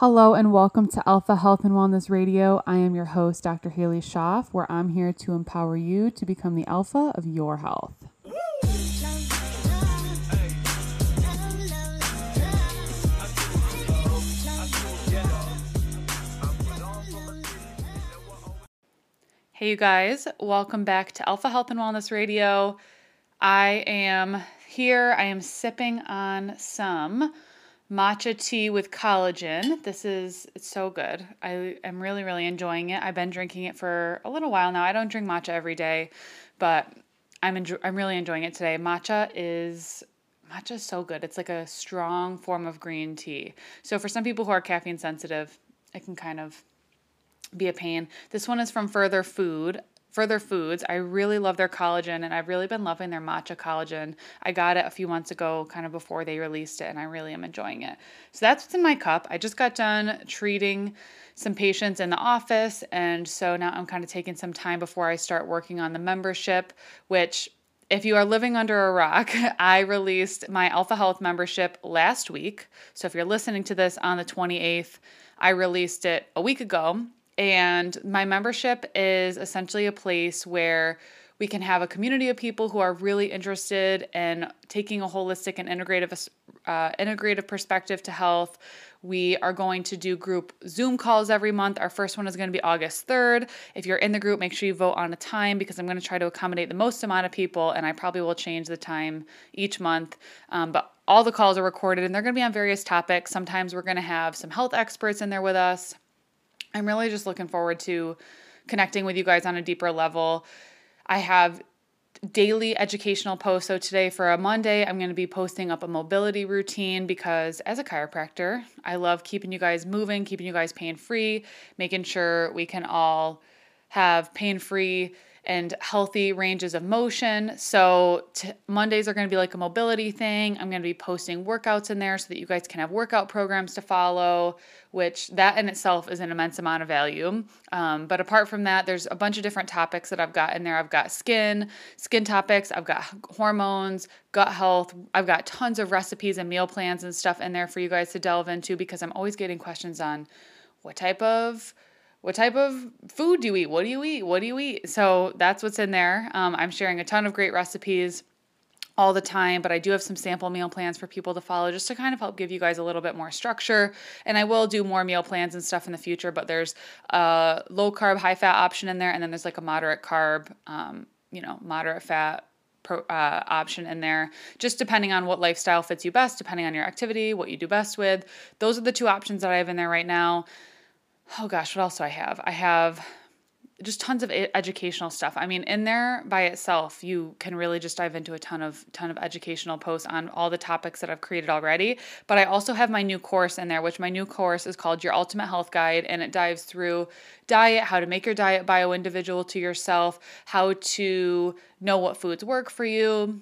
Hello and welcome to Alpha Health and Wellness Radio. I am your host, Dr. Halie Schoff, where I'm here to empower you to become the alpha of your health. Hey, you guys, welcome back to Alpha Health and Wellness Radio. I am here, I am sipping on some matcha tea with collagen. This is it's so good. I am really really enjoying it. I've been drinking it for a little while now. I don't drink matcha every day, but I'm enjo- I'm really enjoying it today. Matcha is matcha is so good. It's like a strong form of green tea. So for some people who are caffeine sensitive, it can kind of be a pain. This one is from Further Food. Further Foods. I really love their collagen and I've really been loving their matcha collagen. I got it a few months ago, kind of before they released it, and I really am enjoying it. So that's what's in my cup. I just got done treating some patients in the office, and so now I'm kind of taking some time before I start working on the membership, which if you are living under a rock, I released my Alpha Health membership last week. So if you're listening to this on the 28th, I released it a week ago and my membership is essentially a place where we can have a community of people who are really interested in taking a holistic and integrative uh, integrative perspective to health. We are going to do group Zoom calls every month. Our first one is going to be August 3rd. If you're in the group, make sure you vote on a time because I'm going to try to accommodate the most amount of people, and I probably will change the time each month. Um, but all the calls are recorded and they're going to be on various topics. Sometimes we're going to have some health experts in there with us. I'm really just looking forward to connecting with you guys on a deeper level. I have daily educational posts. So today for a Monday, I'm going to be posting up a mobility routine because as a chiropractor, I love keeping you guys moving, keeping you guys pain free, making sure we can all have pain free and healthy ranges of motion. So t- Mondays are going to be like a mobility thing. I'm going to be posting workouts in there so that you guys can have workout programs to follow, which that in itself is an immense amount of value. Um, but apart from that, there's a bunch of different topics that I've got in there. I've got skin, skin topics. I've got hormones, gut health. I've got tons of recipes and meal plans and stuff in there for you guys to delve into because I'm always getting questions on what type of what type of food do you eat? What do you eat? What do you eat? So that's what's in there. Um, I'm sharing a ton of great recipes all the time, but I do have some sample meal plans for people to follow just to kind of help give you guys a little bit more structure. And I will do more meal plans and stuff in the future, but there's a low carb, high fat option in there, and then there's like a moderate carb, um, you know, moderate fat Pro, uh, option in there, just depending on what lifestyle fits you best, depending on your activity, what you do best with. Those are the two options that I have in there right now oh gosh, what else do I have? I have just tons of educational stuff. I mean, in there by itself, you can really just dive into a ton of ton of educational posts on all the topics that I've created already. But I also have my new course in there, which my new course is called Your Ultimate Health Guide, and it dives through diet, how to make your diet bio individual to yourself, how to know what foods work for you,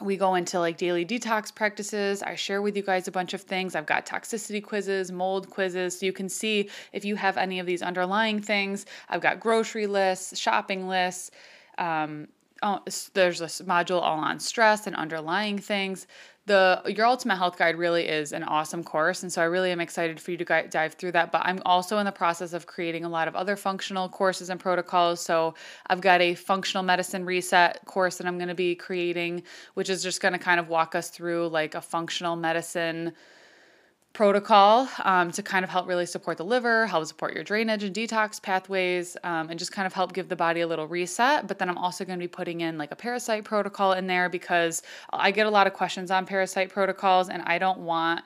we go into like daily detox practices. I share with you guys a bunch of things. I've got toxicity quizzes, mold quizzes, so you can see if you have any of these underlying things. I've got grocery lists, shopping lists. Um, oh, there's this module all on stress and underlying things the your ultimate health guide really is an awesome course and so i really am excited for you to dive through that but i'm also in the process of creating a lot of other functional courses and protocols so i've got a functional medicine reset course that i'm going to be creating which is just going to kind of walk us through like a functional medicine protocol um, to kind of help really support the liver, help support your drainage and detox pathways, um, and just kind of help give the body a little reset. But then I'm also going to be putting in like a parasite protocol in there because I get a lot of questions on parasite protocols, and I don't want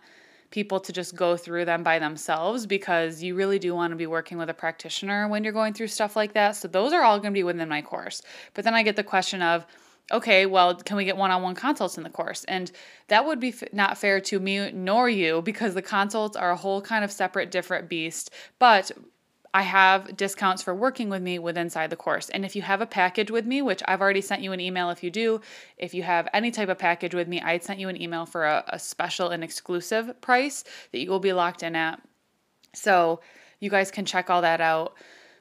people to just go through them by themselves because you really do want to be working with a practitioner when you're going through stuff like that. So those are all going to be within my course. But then I get the question of, okay, well, can we get one on one consults in the course? And that would be f- not fair to me nor you because the consults are a whole kind of separate, different beast. But I have discounts for working with me with inside the course. And if you have a package with me, which I've already sent you an email if you do, if you have any type of package with me, I'd sent you an email for a, a special and exclusive price that you will be locked in at. So you guys can check all that out.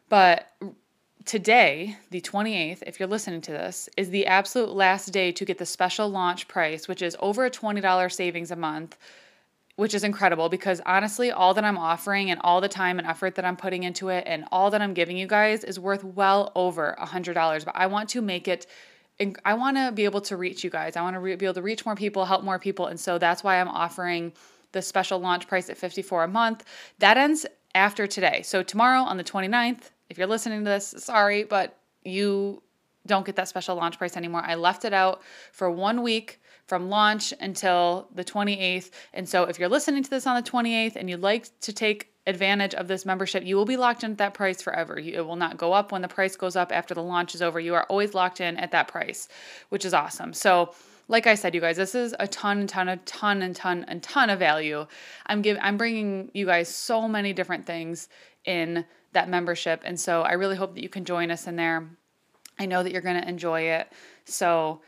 But today, the 28th, if you're listening to this, is the absolute last day to get the special launch price, which is over a $20 savings a month. which is incredible because honestly, all that I'm offering and all the time and effort that I'm putting into it and all that I'm giving you guys is worth well over a $100. But I want to make it I want to be able to reach you guys. I want to re- be able to reach more people, help more people. And so that's why I'm offering the special launch price at 54 a month. That ends after today. So tomorrow on the 29th, if you're listening to this, sorry, but you don't get that special launch price anymore. I left it out for one week from launch until the 28th. And so if you're listening to this on the 28th and you'd like to take advantage of this membership, you will be locked in at that price forever. It will not go up when the price goes up after the launch is over. You are always locked in at that price, which is awesome. So, like I said, you guys, this is a ton and ton, a ton and ton and ton of value. I'm giving, I'm bringing you guys so many different things in that membership, and so I really hope that you can join us in there. I know that you're going to enjoy it. So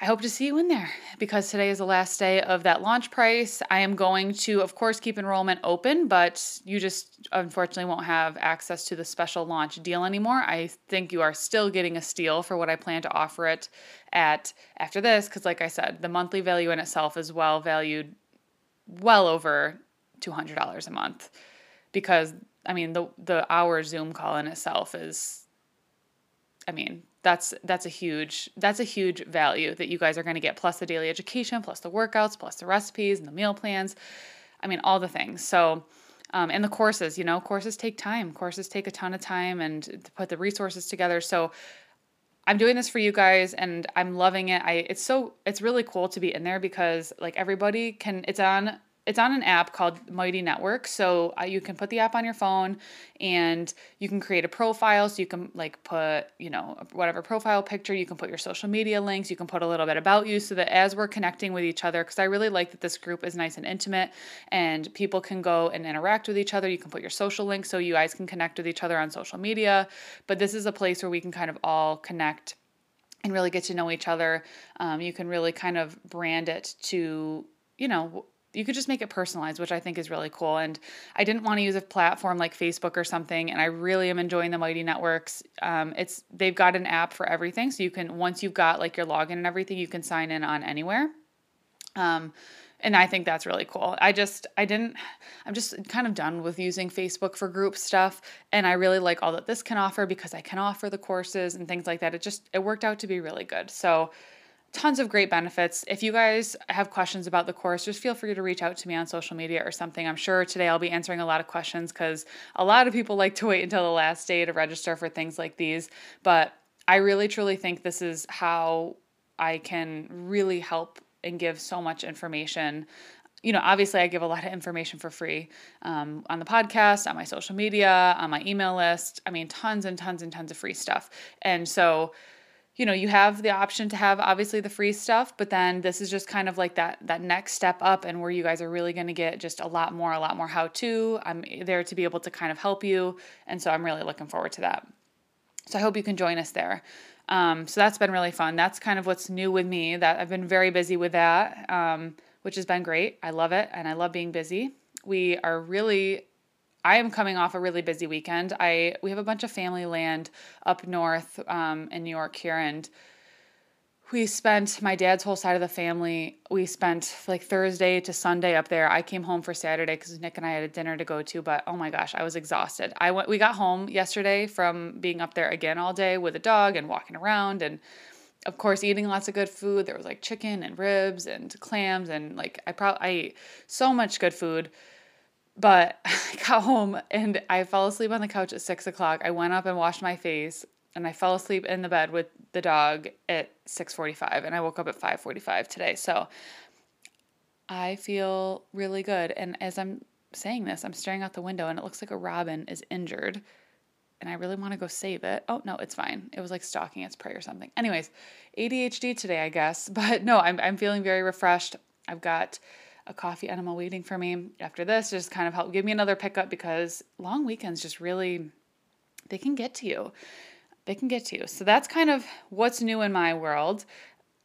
I hope to see you in there because today is the last day of that launch price. I am going to, of course, keep enrollment open, but you just unfortunately won't have access to the special launch deal anymore. I think you are still getting a steal for what I plan to offer it at after this because, like I said, the monthly value in itself is well valued, well over $200 a month because I mean the the hour Zoom call in itself is I mean that's that's a huge that's a huge value that you guys are going to get plus the daily education plus the workouts plus the recipes and the meal plans. I mean all the things. So um, and the courses you know courses take time. Courses take a ton of time and to put the resources together. So i'm doing this for you guys and i'm loving it. I it's so it's really cool to be in there because like everybody can it's on it's on an app called Mighty Network. So uh, you can put the app on your phone and you can create a profile. So you can like put, you know, whatever profile picture, you can put your social media links, you can put a little bit about you so that as we're connecting with each other, because I really like that this group is nice and intimate and people can go and interact with each other. You can put your social links so you guys can connect with each other on social media. But this is a place where we can kind of all connect and really get to know each other. Um, you can really kind of brand it to, you know, you could just make it personalized, which I think is really cool. And I didn't want to use a platform like Facebook or something, and I really am enjoying the Mighty Networks. Um, it's they've got an app for everything, so you can once you've got like your login and everything, you can sign in on anywhere. Um, and I think that's really cool. I just I didn't I'm just kind of done with using Facebook for group stuff and I really like all that this can offer because I can offer the courses and things like that. It just it worked out to be really good. So tons of great benefits. If you guys have questions about the course, just feel free to reach out to me on social media or something. I'm sure today I'll be answering a lot of questions because a lot of people like to wait until the last day to register for things like these. But I really truly think this is how I can really help and give so much information. You know, obviously, I give a lot of information for free um, on the podcast, on my social media, on my email list. I mean, tons and tons and tons of free stuff. And so, you know you have the option to have obviously the free stuff but then this is just kind of like that that next step up and where you guys are really going to get just a lot more a lot more how to i'm there to be able to kind of help you and so i'm really looking forward to that. So i hope you can join us there. Um, so that's been really fun. That's kind of what's new with me that i've been very busy with that um, which has been great. I love it and i love being busy. We are really I am coming off a really busy weekend. I we have a bunch of family land up north um, in New York here, and we spent my dad's whole side of the family. We spent like Thursday to Sunday up there. I came home for Saturday because Nick and I had a dinner to go to. But oh my gosh, I was exhausted. I went. We got home yesterday from being up there again all day with a dog and walking around and of course eating lots of good food there was like chicken and ribs and clams and like i probably i ate so much good food but I got home and I fell asleep on the couch at six o'clock. I went up and washed my face and I fell asleep in the bed with the dog at 6:45 and I woke up at 5:45 today. So I feel really good and as I'm saying this, I'm staring out the window and it looks like a robin is injured and I really want to go save it. Oh, no, it's fine. It was like stalking its prey or something. Anyways, ADHD today, I guess. But no, I'm I'm feeling very refreshed. I've got a coffee enema waiting for me after this just kind of help give me another pickup because long weekends just really they can get to you. They can get to you. So that's kind of what's new in my world.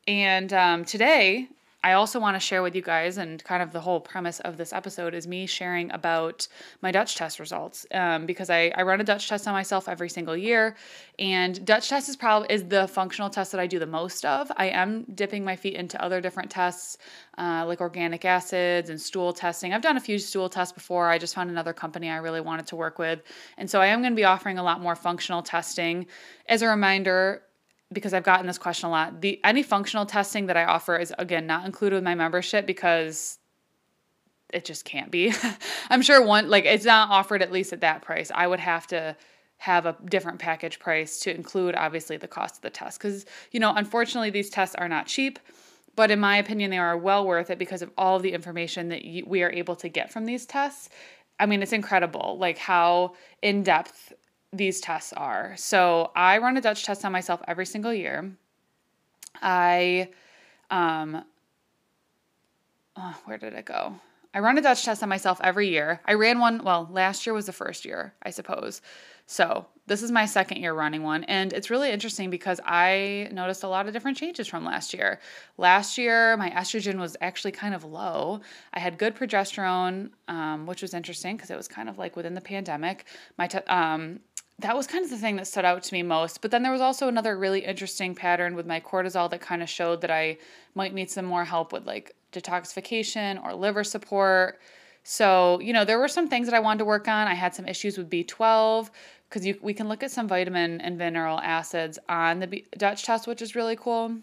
And um, today I also want to share with you guys, and kind of the whole premise of this episode is me sharing about my Dutch test results um, because I, I run a Dutch test on myself every single year, and Dutch test is probably is the functional test that I do the most of. I am dipping my feet into other different tests uh, like organic acids and stool testing. I've done a few stool tests before. I just found another company I really wanted to work with, and so I am going to be offering a lot more functional testing. As a reminder, because I've gotten this question a lot. The any functional testing that I offer is again not included with my membership because it just can't be. I'm sure one like it's not offered at least at that price. I would have to have a different package price to include obviously the cost of the test cuz you know, unfortunately these tests are not cheap, but in my opinion they are well worth it because of all of the information that you, we are able to get from these tests. I mean, it's incredible like how in depth these tests are. So I run a Dutch test on myself every single year. I, um, oh, where did it go? I run a Dutch test on myself every year. I ran one, well, last year was the first year, I suppose. So this is my second year running one. And it's really interesting because I noticed a lot of different changes from last year. Last year, my estrogen was actually kind of low. I had good progesterone, um, which was interesting because it was kind of like within the pandemic. My te- um, that was kind of the thing that stood out to me most. But then there was also another really interesting pattern with my cortisol that kind of showed that I might need some more help with like detoxification or liver support. So, you know, there were some things that I wanted to work on. I had some issues with B12 because we can look at some vitamin and mineral acids on the B- Dutch test, which is really cool.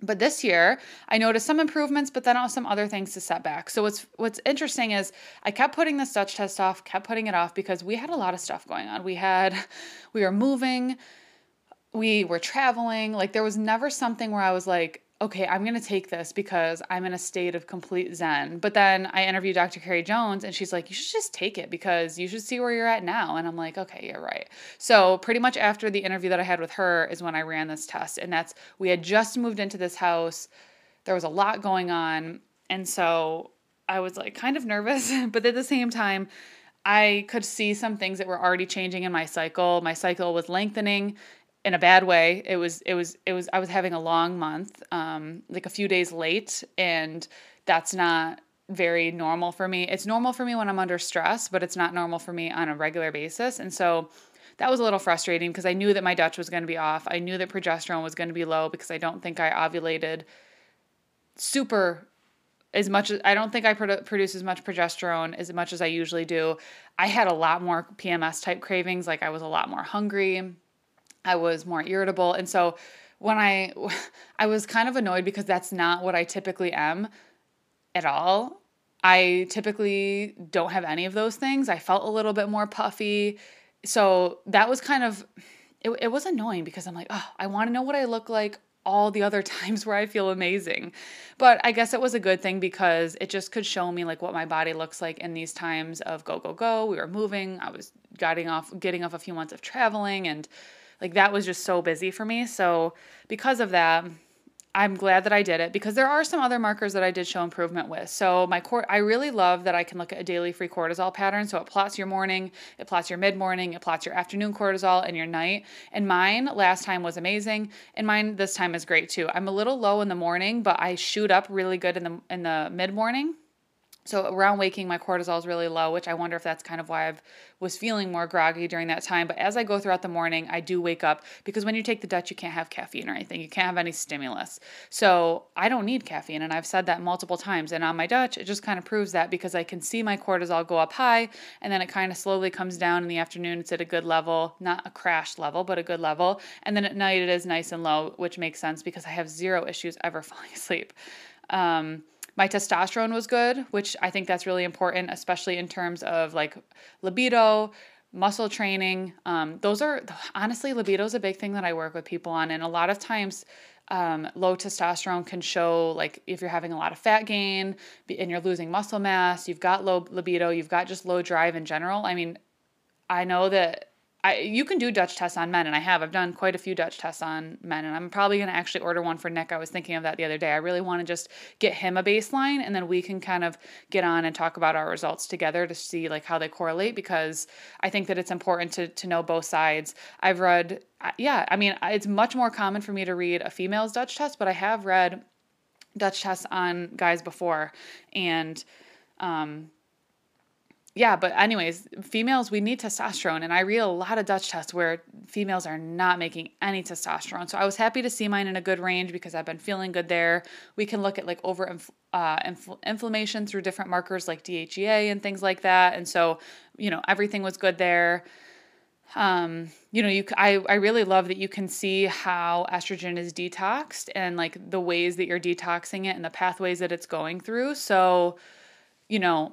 But this year, I noticed some improvements, but then also some other things to set back. So what's what's interesting is I kept putting this Dutch test off, kept putting it off because we had a lot of stuff going on. We had we were moving, we were traveling. Like there was never something where I was like, okay, I'm going to take this because I'm in a state of complete zen. But then I interviewed Dr. Carrie Jones and she's like, you should just take it because you should see where you're at now. And I'm like, okay, you're right. So, pretty much after the interview that I had with her is when I ran this test. And that's, we had just moved into this house, there was a lot going on. And so I was like kind of nervous, but at the same time, I could see some things that were already changing in my cycle. My cycle was lengthening in a bad way. It was it was it was I was having a long month, um, like a few days late, and that's not very normal for me. It's normal for me when I'm under stress, but it's not normal for me on a regular basis. And so that was a little frustrating because I knew that my Dutch was going to be off. I knew that progesterone was going to be low because I don't think I ovulated super as much as I don't think I produ- produce as much progesterone as much as I usually do. I had a lot more PMS type cravings, like I was a lot more hungry. I was more irritable. And so when I I was kind of annoyed because that's not what I typically am at all. I typically don't have any of those things. I felt a little bit more puffy. So that was kind of it, it was annoying because I'm like, oh, I want to know what I look like all the other times where I feel amazing. But I guess it was a good thing because it just could show me like what my body looks like in these times of go go go. We were moving. I was getting off getting off a few months of traveling and like that was just so busy for me. So because of that, I'm glad that I did it because there are some other markers that I did show improvement with. So my core, I really love that I can look at a daily free cortisol pattern. So it plots your morning, it plots your mid morning, it plots your afternoon cortisol and your night. And mine last time was amazing, and mine this time is great too. I'm a little low in the morning, but I shoot up really good in the in the mid morning so around waking, my cortisol is really low, which I wonder if that's kind of why I was feeling more groggy during that time. But as I go throughout the morning, I do wake up because when you take the Dutch, you can't have caffeine or anything. You can't have any stimulus. So I don't need caffeine, and I've said that multiple times. And on my Dutch, it just kind of proves that because I can see my cortisol go up high, and then it kind of slowly comes down in the afternoon. It's at a good level, not a crash level, but a good level. And then at night, it is nice and low, which makes sense because I have zero issues ever falling asleep. Um, my testosterone was good, which I think that's really important, especially in terms of like libido, muscle training. Um, those are honestly, libido is a big thing that I work with people on. And a lot of times, um, low testosterone can show like if you're having a lot of fat gain and you're losing muscle mass, you've got low libido, you've got just low drive in general. I mean, I know that I, you can do Dutch tests on men, and I have. I've done quite a few Dutch tests on men, and I'm probably going to actually order one for Nick. I was thinking of that the other day. I really want to just get him a baseline, and then we can kind of get on and talk about our results together to see like how they correlate because I think that it's important to to know both sides. I've read, yeah, I mean, it's much more common for me to read a female's Dutch test, but I have read Dutch tests on guys before. And um, yeah, but anyways, females we need testosterone, and I read a lot of Dutch tests where females are not making any testosterone. So I was happy to see mine in a good range because I've been feeling good there. We can look at like over uh, infl- inflammation through different markers like DHEA and things like that, and so you know everything was good there. Um, you know, you I I really love that you can see how estrogen is detoxed and like the ways that you're detoxing it and the pathways that it's going through. So, you know,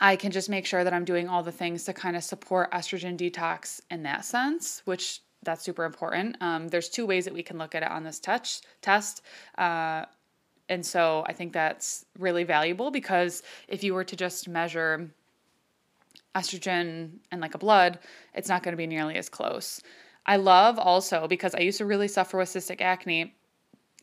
I can just make sure that I'm doing all the things to kind of support estrogen detox in that sense, which that's super important. Um, there's two ways that we can look at it on this Dutch test. Uh, and so I think that's really valuable because if you were to just measure estrogen and like a blood, it's not going to be nearly as close. I love also because I used to really suffer with cystic acne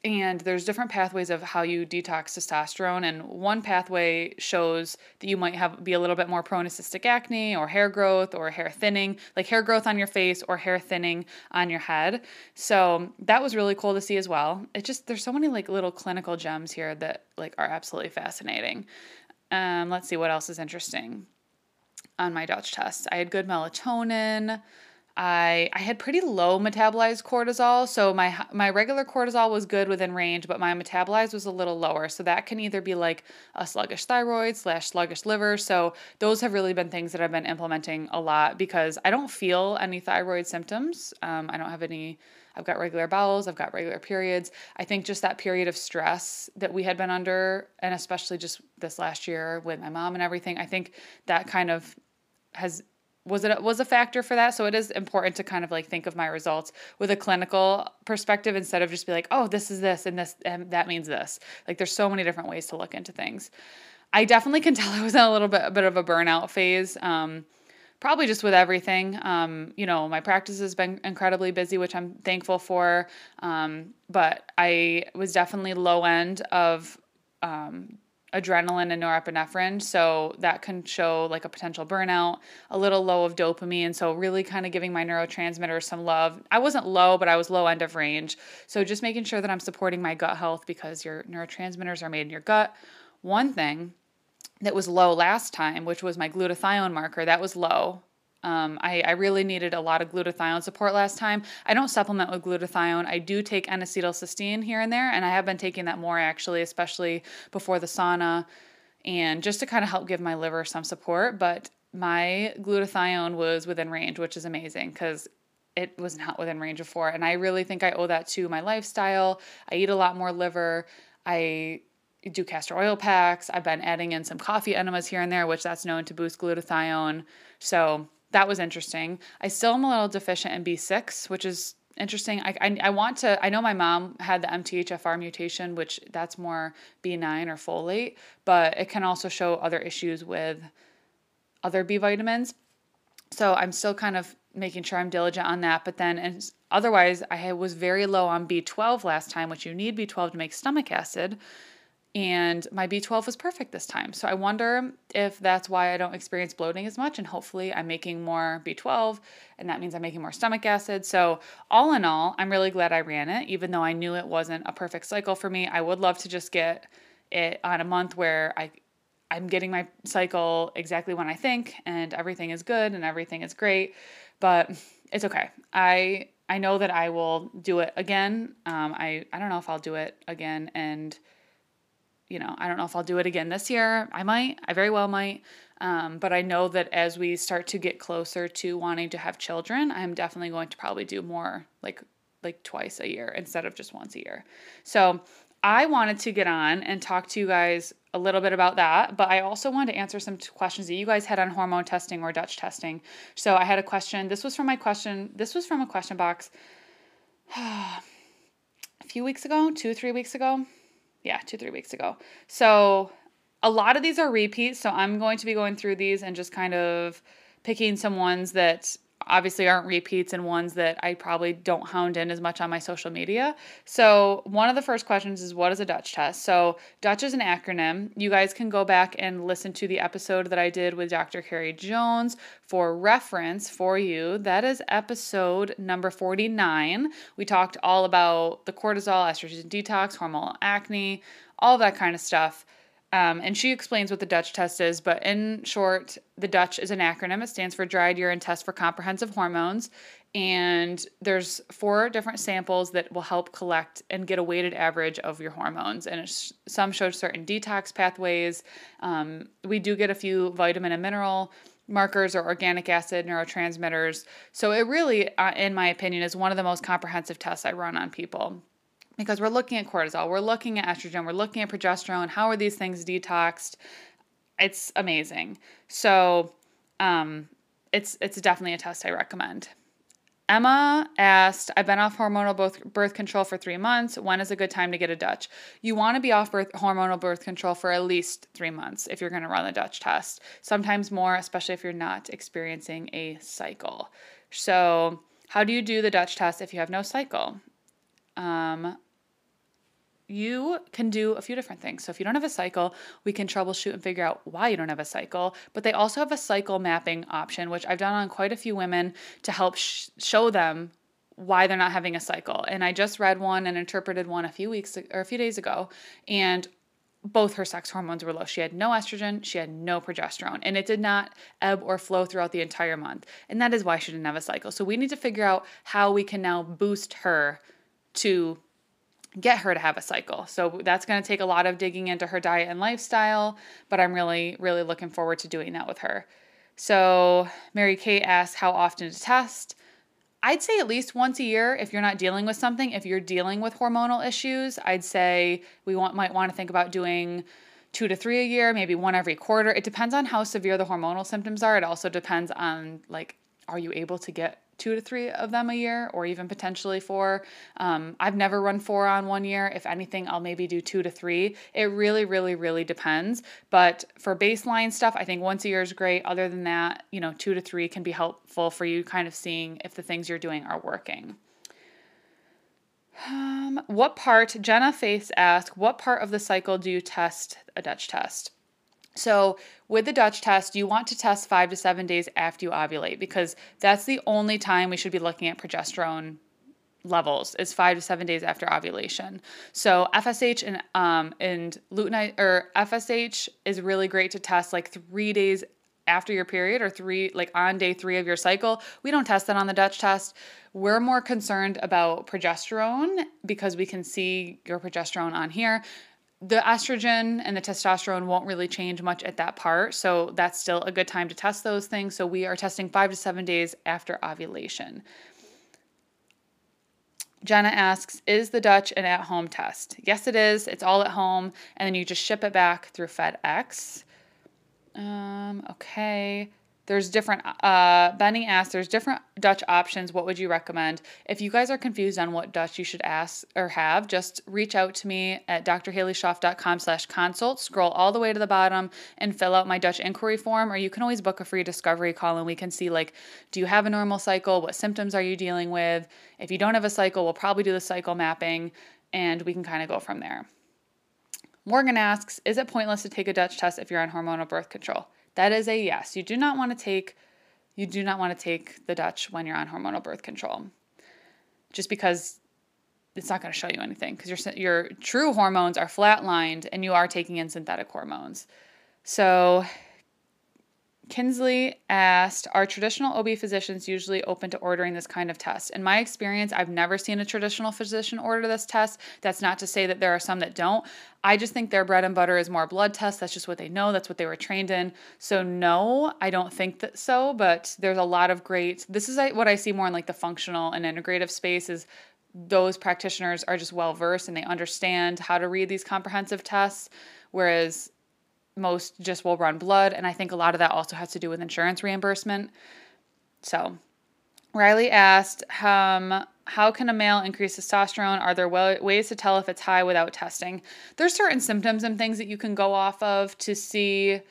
and there's different pathways of how you detox testosterone and one pathway shows that you might have be a little bit more prone to cystic acne or hair growth or hair thinning like hair growth on your face or hair thinning on your head. So that was really cool to see as well. It just there's so many like little clinical gems here that like are absolutely fascinating. Um, let's see what else is interesting on my dutch test. I had good melatonin I I had pretty low metabolized cortisol, so my my regular cortisol was good within range, but my metabolized was a little lower. So that can either be like a sluggish thyroid slash sluggish liver. So those have really been things that I've been implementing a lot because I don't feel any thyroid symptoms. Um, I don't have any. I've got regular bowels. I've got regular periods. I think just that period of stress that we had been under, and especially just this last year with my mom and everything, I think that kind of has was it was a factor for that? So it is important to kind of like think of my results with a clinical perspective instead of just be like oh this is this and this and that means this. Like there's so many different ways to look into things. I definitely can tell i was in a little bit a bit of a burnout phase um, probably just with everything. Um, you know my practice has been incredibly busy which i'm thankful for um, but i was definitely low end of um, adrenaline and norepinephrine. So that can show like a potential burnout, a little low of dopamine. So really kind of giving my neurotransmitters some love. I wasn't low, but I was low end of range. So just making sure that I'm supporting my gut health because your neurotransmitters are made in your gut. One thing that was low last time, which was my glutathione marker, that was low. Um, I, I, really needed a lot of glutathione support last time. I don't supplement with glutathione. I do take N-acetylcysteine here and there, and I have been taking that more actually, especially before the sauna, and just to kind of help give my liver some support. But my glutathione was within range, which is amazing because it was not within range before. And I really think I owe that to my lifestyle. I eat a lot more liver. I do castor oil packs. I've been adding in some coffee enemas here and there, which that's known to boost glutathione. So that was interesting. I still am a little deficient in B6, which is interesting. I, I, I, want to, I know my mom had the MTHFR mutation, which that's more B9 or folate, but it can also show other issues with other B vitamins. So I'm still kind of making sure I'm diligent on that. But then, and otherwise, I was very low on B12 last time, which you need B12 to make stomach acid and my B12 was perfect this time. So I wonder if that's why I don't experience bloating as much and hopefully I'm making more B12 and that means I'm making more stomach acid. So all in all, I'm really glad I ran it even though I knew it wasn't a perfect cycle for me. I would love to just get it on a month where I I'm getting my cycle exactly when I think and everything is good and everything is great, but it's okay. I I know that I will do it again. Um, I I don't know if I'll do it again and you know, I don't know if I'll do it again this year. I might, I very well might. Um, but I know that as we start to get closer to wanting to have children, I'm definitely going to probably do more like like twice a year instead of just once a year. So I wanted to get on and talk to you guys a little bit about that, but I also wanted to answer some questions that you guys had on hormone testing or Dutch testing. So I had a question. This was from my question. This was from a question box a few weeks ago, two, three weeks ago yeah, two, three weeks ago. So a lot of these are repeats. So I'm going to be going through these and just kind of picking some ones that obviously aren't repeats and ones that I probably don't hound in as much on my social media. So, one of the first questions is what is a Dutch test? So, Dutch is an acronym. You guys can go back and listen to the episode that I did with Dr. Carrie Jones for reference for you. That is episode number 49. We talked all about the cortisol, estrogen detox, hormonal acne, all that kind of stuff. Um, and she explains what the Dutch test is, but in short, the Dutch is an acronym. It stands for Dried Urine Test for Comprehensive Hormones. And there's four different samples that will help collect and get a weighted average of your hormones. And some show certain detox pathways. Um, we do get a few vitamin and mineral markers or organic acid neurotransmitters. So it really, uh, in my opinion, is one of the most comprehensive tests I run on people because we're looking at cortisol, we're looking at estrogen, we're looking at progesterone. How are these things detoxed? It's amazing. So, um, it's it's definitely a test I recommend. Emma asked, I've been off hormonal birth, control for three months. When is a good time to get a Dutch? You want to be off birth, hormonal birth control for at least three months if you're going to run the Dutch test. Sometimes more, especially if you're not experiencing a cycle. So, how do you do the Dutch test if you have no cycle? Um, you can do a few different things. So if you don't have a cycle, we can troubleshoot and figure out why you don't have a cycle. But they also have a cycle mapping option, which I've done on quite a few women to help sh- show them why they're not having a cycle. And I just read one and interpreted one a few weeks or a few days ago, and both her sex hormones were low. She had no estrogen, she had no progesterone, and it did not ebb or flow throughout the entire month. And that is why she didn't have a cycle. So we need to figure out how we can now boost her to get her to have a cycle. So that's going to take a lot of digging into her diet and lifestyle, but I'm really, really looking forward to doing that with her. So Mary Kate asks how often to test. I'd say at least once a year if you're not dealing with something. If you're dealing with hormonal issues, I'd say we want, might want to think about doing two to three a year, maybe one every quarter. It depends on how severe the hormonal symptoms are. It also depends on like, are you able to get two to three of them a year or even potentially four. Um, I've never run four on one year. If anything, I'll maybe do two to three. It really, really, really depends. But for baseline stuff, I think once a year is great. Other than that, you know, two to three can be helpful for you kind of seeing if the things you're doing are working. Um, what part, Jenna Faith asked, what part of the cycle do you test a Dutch test? So, with the Dutch test, you want to test five to seven days after you ovulate because that's the only time we should be looking at progesterone levels is five to seven days after ovulation. So FSH and um and lutein or FSH is really great to test like three days after your period or three like on day three of your cycle. We don't test that on the Dutch test. We're more concerned about progesterone because we can see your progesterone on here the estrogen and the testosterone won't really change much at that part. So that's still a good time to test those things. So we are testing five to seven days after ovulation. Jenna asks, is the Dutch an at home test? Yes, it is. It's all at home, and then you just ship it back through FedEx. Um, okay. There's different, uh, Benny asked, there's different Dutch options. What would you recommend? If you guys are confused on what Dutch you should ask or have, just reach out to me at drhalieschoff.com slash consult. Scroll all the way to the bottom and fill out my Dutch inquiry form, or you can always book a free discovery call and we can see like, do you have a normal cycle? What symptoms are you dealing with? If you don't have a cycle, we'll probably do the cycle mapping and we can kind of go from there. Morgan asks, is it pointless to take a Dutch test if you're on hormonal birth control? That is a yes. You do not want to take you do not want to take the Dutch when you're on hormonal birth control. Just because it's not going to show you anything because your your true hormones are flatlined and you are taking in synthetic hormones. So Kinsley asked, Are traditional OB physicians usually open to ordering this kind of test? In my experience, I've never seen a traditional physician order this test. That's not to say that there are some that don't. I just think their bread and butter is more blood tests. That's just what they know, that's what they were trained in. So, no, I don't think that so, but there's a lot of great, this is what I see more in like the functional and integrative space is those practitioners are just well versed and they understand how to read these comprehensive tests. Whereas most just will run blood. And I think a lot of that also has to do with insurance reimbursement. So, Riley asked, um, how can a male increase testosterone? Are there ways to tell if it's high without testing? There's certain symptoms and things that you can go off of to see,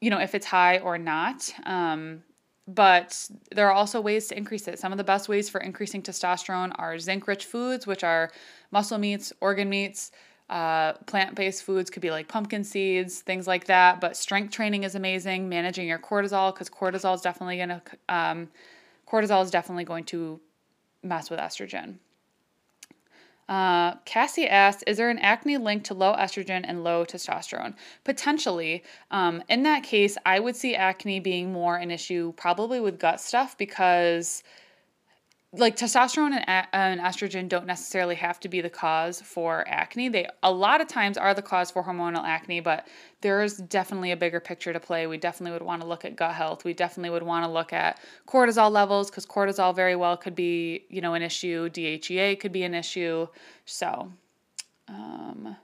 you know, if it's high or not. Um, but there are also ways to increase it. Some of the best ways for increasing testosterone are zinc rich foods, which are muscle meats, organ meats. Uh, plant based foods could be like pumpkin seeds, things like that. But strength training is amazing. Managing your cortisol, because cortisol is definitely going to um, cortisol is definitely going to mess with estrogen. Uh, Cassie asked, is there an acne link to low estrogen and low testosterone? Potentially. Um, in that case, I would see acne being more an issue probably with gut stuff because like testosterone and, and estrogen don't necessarily have to be the cause for acne. They a lot of times are the cause for hormonal acne, but there's definitely a bigger picture to play. We definitely would want to look at gut health. We definitely would want to look at cortisol levels because cortisol very well could be, you know, an issue. DHEA could be an issue. So, um,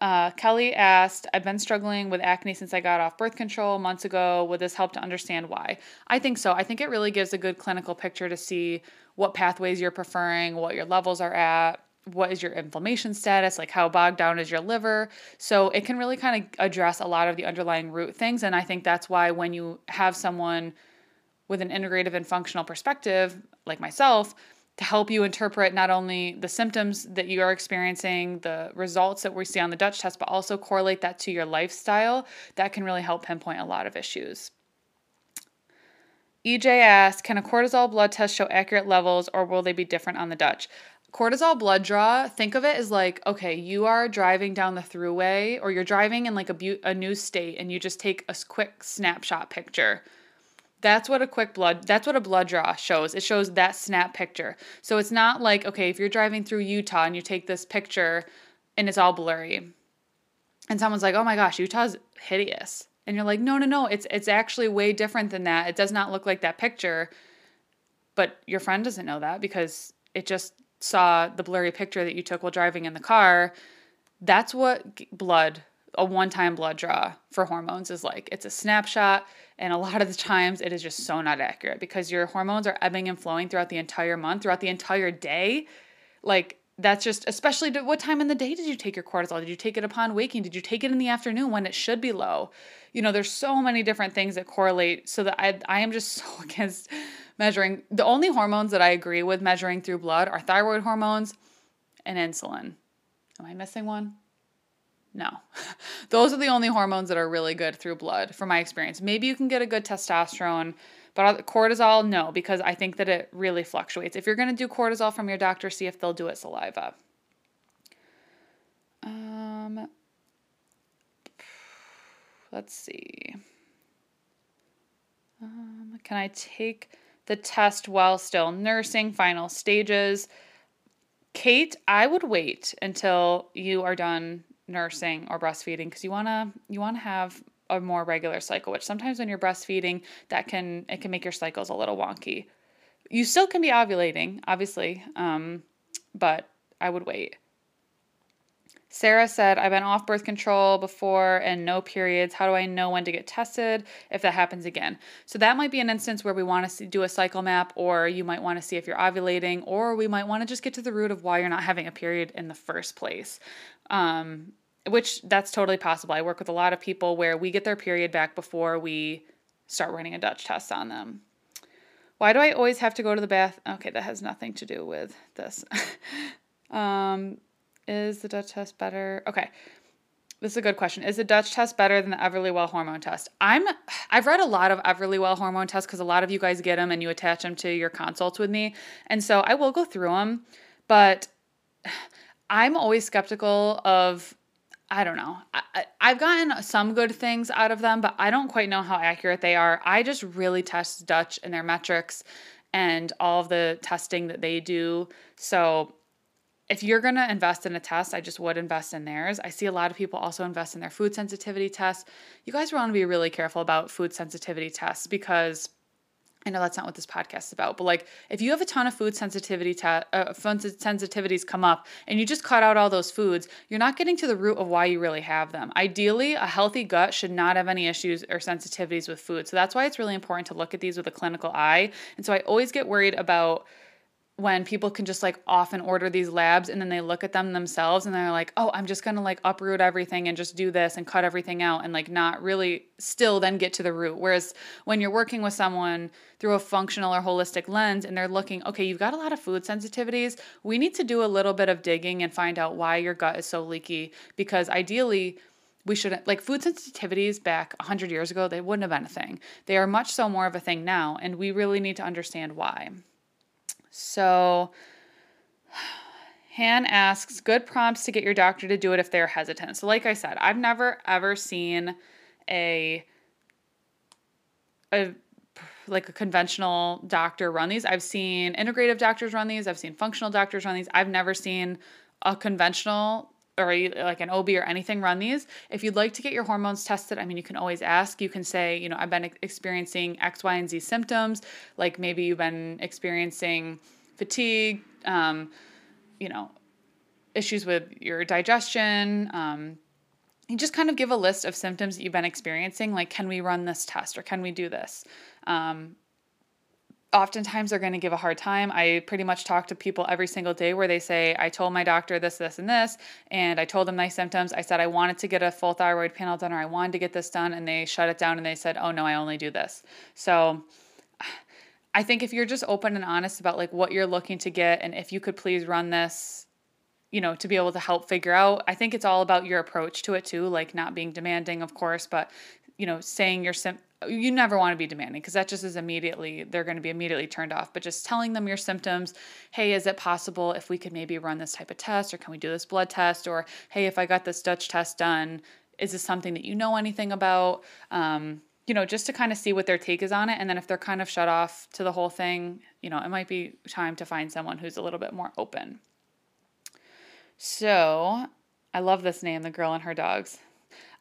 uh, Kelly asked, I've been struggling with acne since I got off birth control months ago. Would this help to understand why? I think so. I think it really gives a good clinical picture to see what pathways you're preferring, what your levels are at, what is your inflammation status, like how bogged down is your liver. So it can really kind of address a lot of the underlying root things. And I think that's why when you have someone with an integrative and functional perspective, like myself, to help you interpret not only the symptoms that you are experiencing, the results that we see on the Dutch test, but also correlate that to your lifestyle. That can really help pinpoint a lot of issues. EJ asked, can a cortisol blood test show accurate levels or will they be different on the Dutch? Cortisol blood draw, think of it as like, okay, you are driving down the throughway or you're driving in like a, bu- a new state and you just take a quick snapshot picture that's what a quick blood that's what a blood draw shows. It shows that snap picture. So it's not like okay, if you're driving through Utah and you take this picture and it's all blurry. And someone's like, "Oh my gosh, Utah's hideous." And you're like, "No, no, no, it's it's actually way different than that. It does not look like that picture." But your friend doesn't know that because it just saw the blurry picture that you took while driving in the car. That's what blood a one time blood draw for hormones is like. It's a snapshot, and a lot of the times it is just so not accurate because your hormones are ebbing and flowing throughout the entire month, throughout the entire day. Like, that's just, especially what time in the day did you take your cortisol? Did you take it upon waking? Did you take it in the afternoon when it should be low? You know, there's so many different things that correlate so that I, I am just so against measuring. The only hormones that I agree with measuring through blood are thyroid hormones and insulin. Am I missing one? No. Those are the only hormones that are really good through blood, from my experience. Maybe you can get a good testosterone, but cortisol, no, because I think that it really fluctuates. If you're going to do cortisol from your doctor, see if they'll do it saliva. Um, let's see. Um, can I take the test while still nursing? Final stages. Kate, I would wait until you are done nursing or breastfeeding because you want to you want to have a more regular cycle which sometimes when you're breastfeeding that can it can make your cycles a little wonky. You still can be ovulating obviously um, but i would wait sarah said i've been off birth control before and no periods how do i know when to get tested if that happens again so that might be an instance where we want to do a cycle map or you might want to see if you're ovulating or we might want to just get to the root of why you're not having a period in the first place um, which that's totally possible. I work with a lot of people where we get their period back before we start running a Dutch test on them. Why do I always have to go to the bath? Okay, that has nothing to do with this. um, is the Dutch test better? Okay. This is a good question. Is the Dutch test better than the Everlywell hormone test? I'm I've read a lot of Everlywell hormone tests because a lot of you guys get them and you attach them to your consults with me. And so I will go through them, but I'm always skeptical of I don't know. I, have gotten some good things out of them, but I don't quite know how accurate they are. I just really test Dutch and their metrics and all of the testing that they do. So if you're going to invest in a test, I just would invest in theirs. I see a lot of people also invest in their food sensitivity tests. You guys want to be really careful about food sensitivity tests because I know that's not what this podcast is about, but like if you have a ton of food sensitivity ta- uh, food sensitivities come up and you just cut out all those foods, you're not getting to the root of why you really have them. Ideally, a healthy gut should not have any issues or sensitivities with food. So that's why it's really important to look at these with a clinical eye. And so I always get worried about when people can just like often order these labs and then they look at them themselves and they're like, oh, I'm just gonna like uproot everything and just do this and cut everything out and like not really still then get to the root. Whereas when you're working with someone through a functional or holistic lens and they're looking, okay, you've got a lot of food sensitivities, we need to do a little bit of digging and find out why your gut is so leaky because ideally, we shouldn't like food sensitivities back 100 years ago they wouldn't have been a thing. They are much so more of a thing now and we really need to understand why so, Han asks, good prompts to get your doctor to do it if they're hesitant. So, like I said, I've never ever seen a a like a conventional doctor run these. I've seen integrative doctors run these. I've seen functional doctors run these. I've never seen a conventional or like an OB or anything run these. If you'd like to get your hormones tested, I mean, you can always ask. You can say, you know, I've been experiencing X, Y, and Z symptoms. Like maybe you've been experiencing fatigue, um, you know, issues with your digestion. Um, you just kind of give a list of symptoms that you've been experiencing. Like, can we run this test or can we do this? Um, oftentimes they're going to give a hard time. I pretty much talk to people every single day where they say, I told my doctor this, this, and this, and I told them my symptoms. I said I wanted to get a full thyroid panel done or I wanted to get this done, and they shut it down and they said, Oh no, I only do this. So I think if you're just open and honest about like what you're looking to get and if you could please run this, you know, to be able to help figure out, I think it's all about your approach to it too, like not being demanding, of course, but you know, saying your sim you never want to be demanding because that just is immediately they're going to be immediately turned off but just telling them your symptoms hey is it possible if we could maybe run this type of test or can we do this blood test or hey if i got this dutch test done is this something that you know anything about? Um, you know just to kind of see what their take is on it and then if they're kind of shut off to the whole thing you know it might be time to find someone who's a little bit more open. So i love this name the girl and her dogs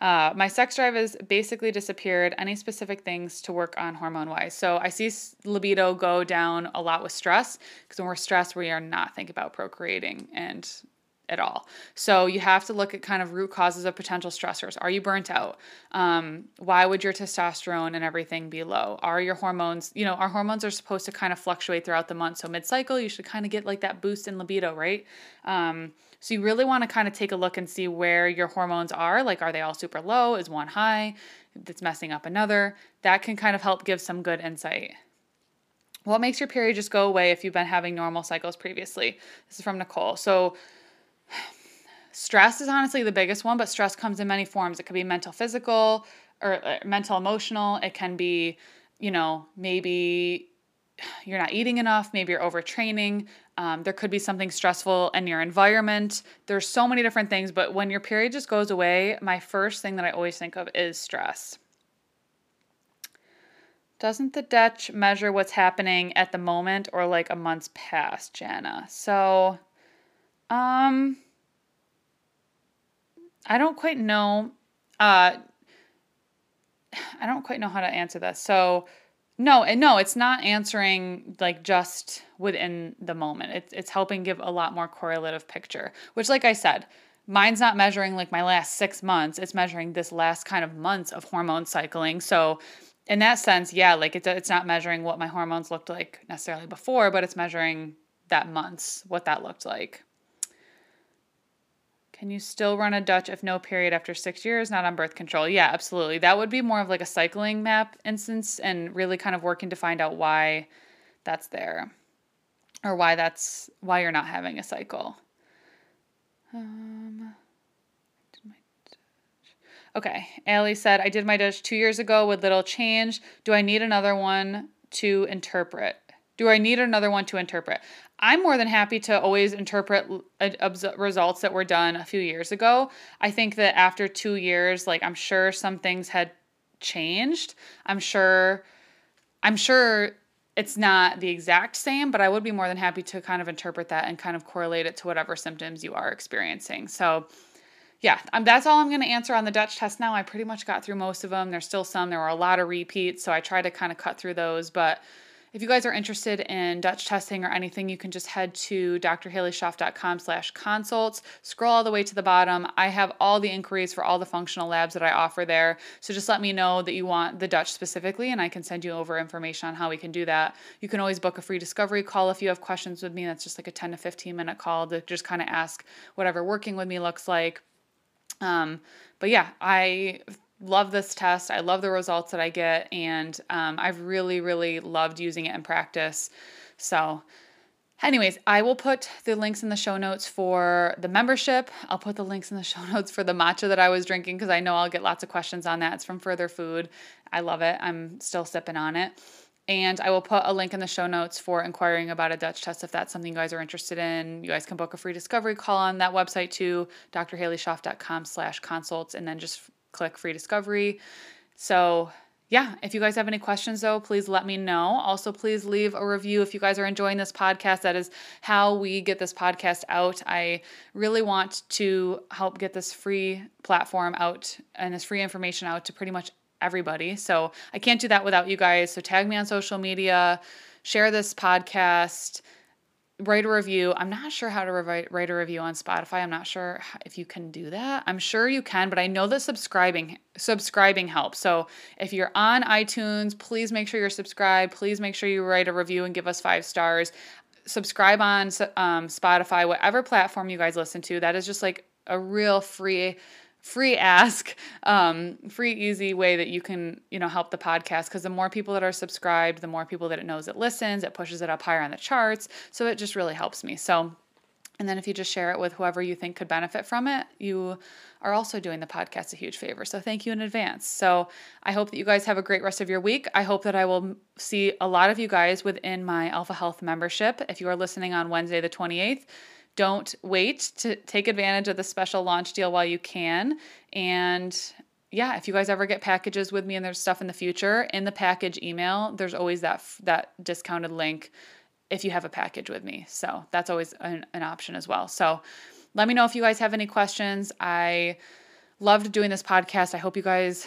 uh, my sex drive has basically disappeared. Any specific things to work on hormone wise? So I see libido go down a lot with stress because when we're stressed, we are not thinking about procreating and at all. So you have to look at kind of root causes of potential stressors. Are you burnt out? Um, why would your testosterone and everything be low? Are your hormones, you know, our hormones are supposed to kind of fluctuate throughout the month. So mid cycle, you should kind of get like that boost in libido, right? Um, so you really want to kind of take a look and see where your hormones are. Like, are they all super low? Is one high? That's messing up another. That can kind of help give some good insight. What makes your period just go away if you've been having normal cycles previously? This is from Nicole. So, stress is honestly the biggest one, but stress comes in many forms. It could be mental, physical, or uh, mental, emotional. It can be, you know, maybe you're not eating enough, maybe you're overtraining. Um, there could be something stressful in your environment. There's so many different things, but when your period just goes away, my first thing that I always think of is stress. Doesn't the Dutch measure what's happening at the moment or like a month's past, Jana? So, um, I don't quite know. Uh, I don't quite know how to answer this. So, no, no, it's not answering like just within the moment. It's it's helping give a lot more correlative picture. Which, like I said, mine's not measuring like my last six months. It's measuring this last kind of months of hormone cycling. So, in that sense, yeah, like it's it's not measuring what my hormones looked like necessarily before, but it's measuring that months what that looked like. Can you still run a Dutch if no period after six years, not on birth control? Yeah, absolutely. That would be more of like a cycling map instance and really kind of working to find out why that's there or why that's why you're not having a cycle. Um, okay, Allie said, I did my Dutch two years ago with little change. Do I need another one to interpret? Do I need another one to interpret? I'm more than happy to always interpret results that were done a few years ago. I think that after two years, like I'm sure some things had changed. I'm sure, I'm sure it's not the exact same, but I would be more than happy to kind of interpret that and kind of correlate it to whatever symptoms you are experiencing. So, yeah, um, that's all I'm going to answer on the Dutch test now. I pretty much got through most of them. There's still some. There were a lot of repeats, so I tried to kind of cut through those, but if you guys are interested in Dutch testing or anything, you can just head to drhalieschoff.com slash consults. Scroll all the way to the bottom. I have all the inquiries for all the functional labs that I offer there. So just let me know that you want the Dutch specifically, and I can send you over information on how we can do that. You can always book a free discovery call if you have questions with me. That's just like a 10 to 15 minute call to just kind of ask whatever working with me looks like. Um, but yeah, I love this test. I love the results that I get, and um, I've really, really loved using it in practice. So, anyways, I will put the links in the show notes for the membership. I'll put the links in the show notes for the matcha that I was drinking because I know I'll get lots of questions on that. It's from Further Food. I love it. I'm still sipping on it. And I will put a link in the show notes for inquiring about a Dutch test if that's something you guys are interested in. You guys can book a free discovery call on that website too, drhalieschoff.com slash consults, and then just click free discovery. So yeah, if you guys have any questions though, please let me know. Also, please leave a review if you guys are enjoying this podcast. That is how we get this podcast out. I really want to help get this free platform out and this free information out to pretty much everybody. So I can't do that without you guys. So tag me on social media, share this podcast write a review. I'm not sure how to write, write a review on Spotify. I'm not sure if you can do that. I'm sure you can, but I know that subscribing subscribing helps. So if you're on iTunes, please make sure you're subscribed. Please make sure you write a review and give us five stars. Subscribe on um, Spotify, whatever platform you guys listen to. That is just like a real free free ask um, free easy way that you can you know help the podcast because the more people that are subscribed the more people that it knows it listens it pushes it up higher on the charts. So it just really helps me. So and then if you just share it with whoever you think could benefit from it you are also doing the podcast a huge favor. So thank you in advance. So i hope that you guys have a great rest of your week. I hope that i will see a lot of you guys within my alpha health membership. If you are listening on wednesday the 28th don't wait to take advantage of the special launch deal while you can. And yeah, if you guys ever get packages with me and there's stuff in the future, in the package email, there's always that that discounted link if you have a package with me. So that's always an, an option as well. So let me know if you guys have any questions. I loved doing this podcast. I hope you guys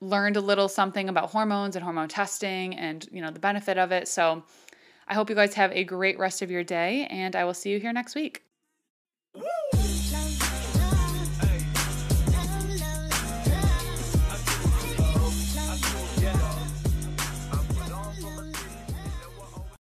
learned a little something about hormones and hormone testing and you know the benefit of it. So I hope you guys have a great rest of your day, and I will see you here next week.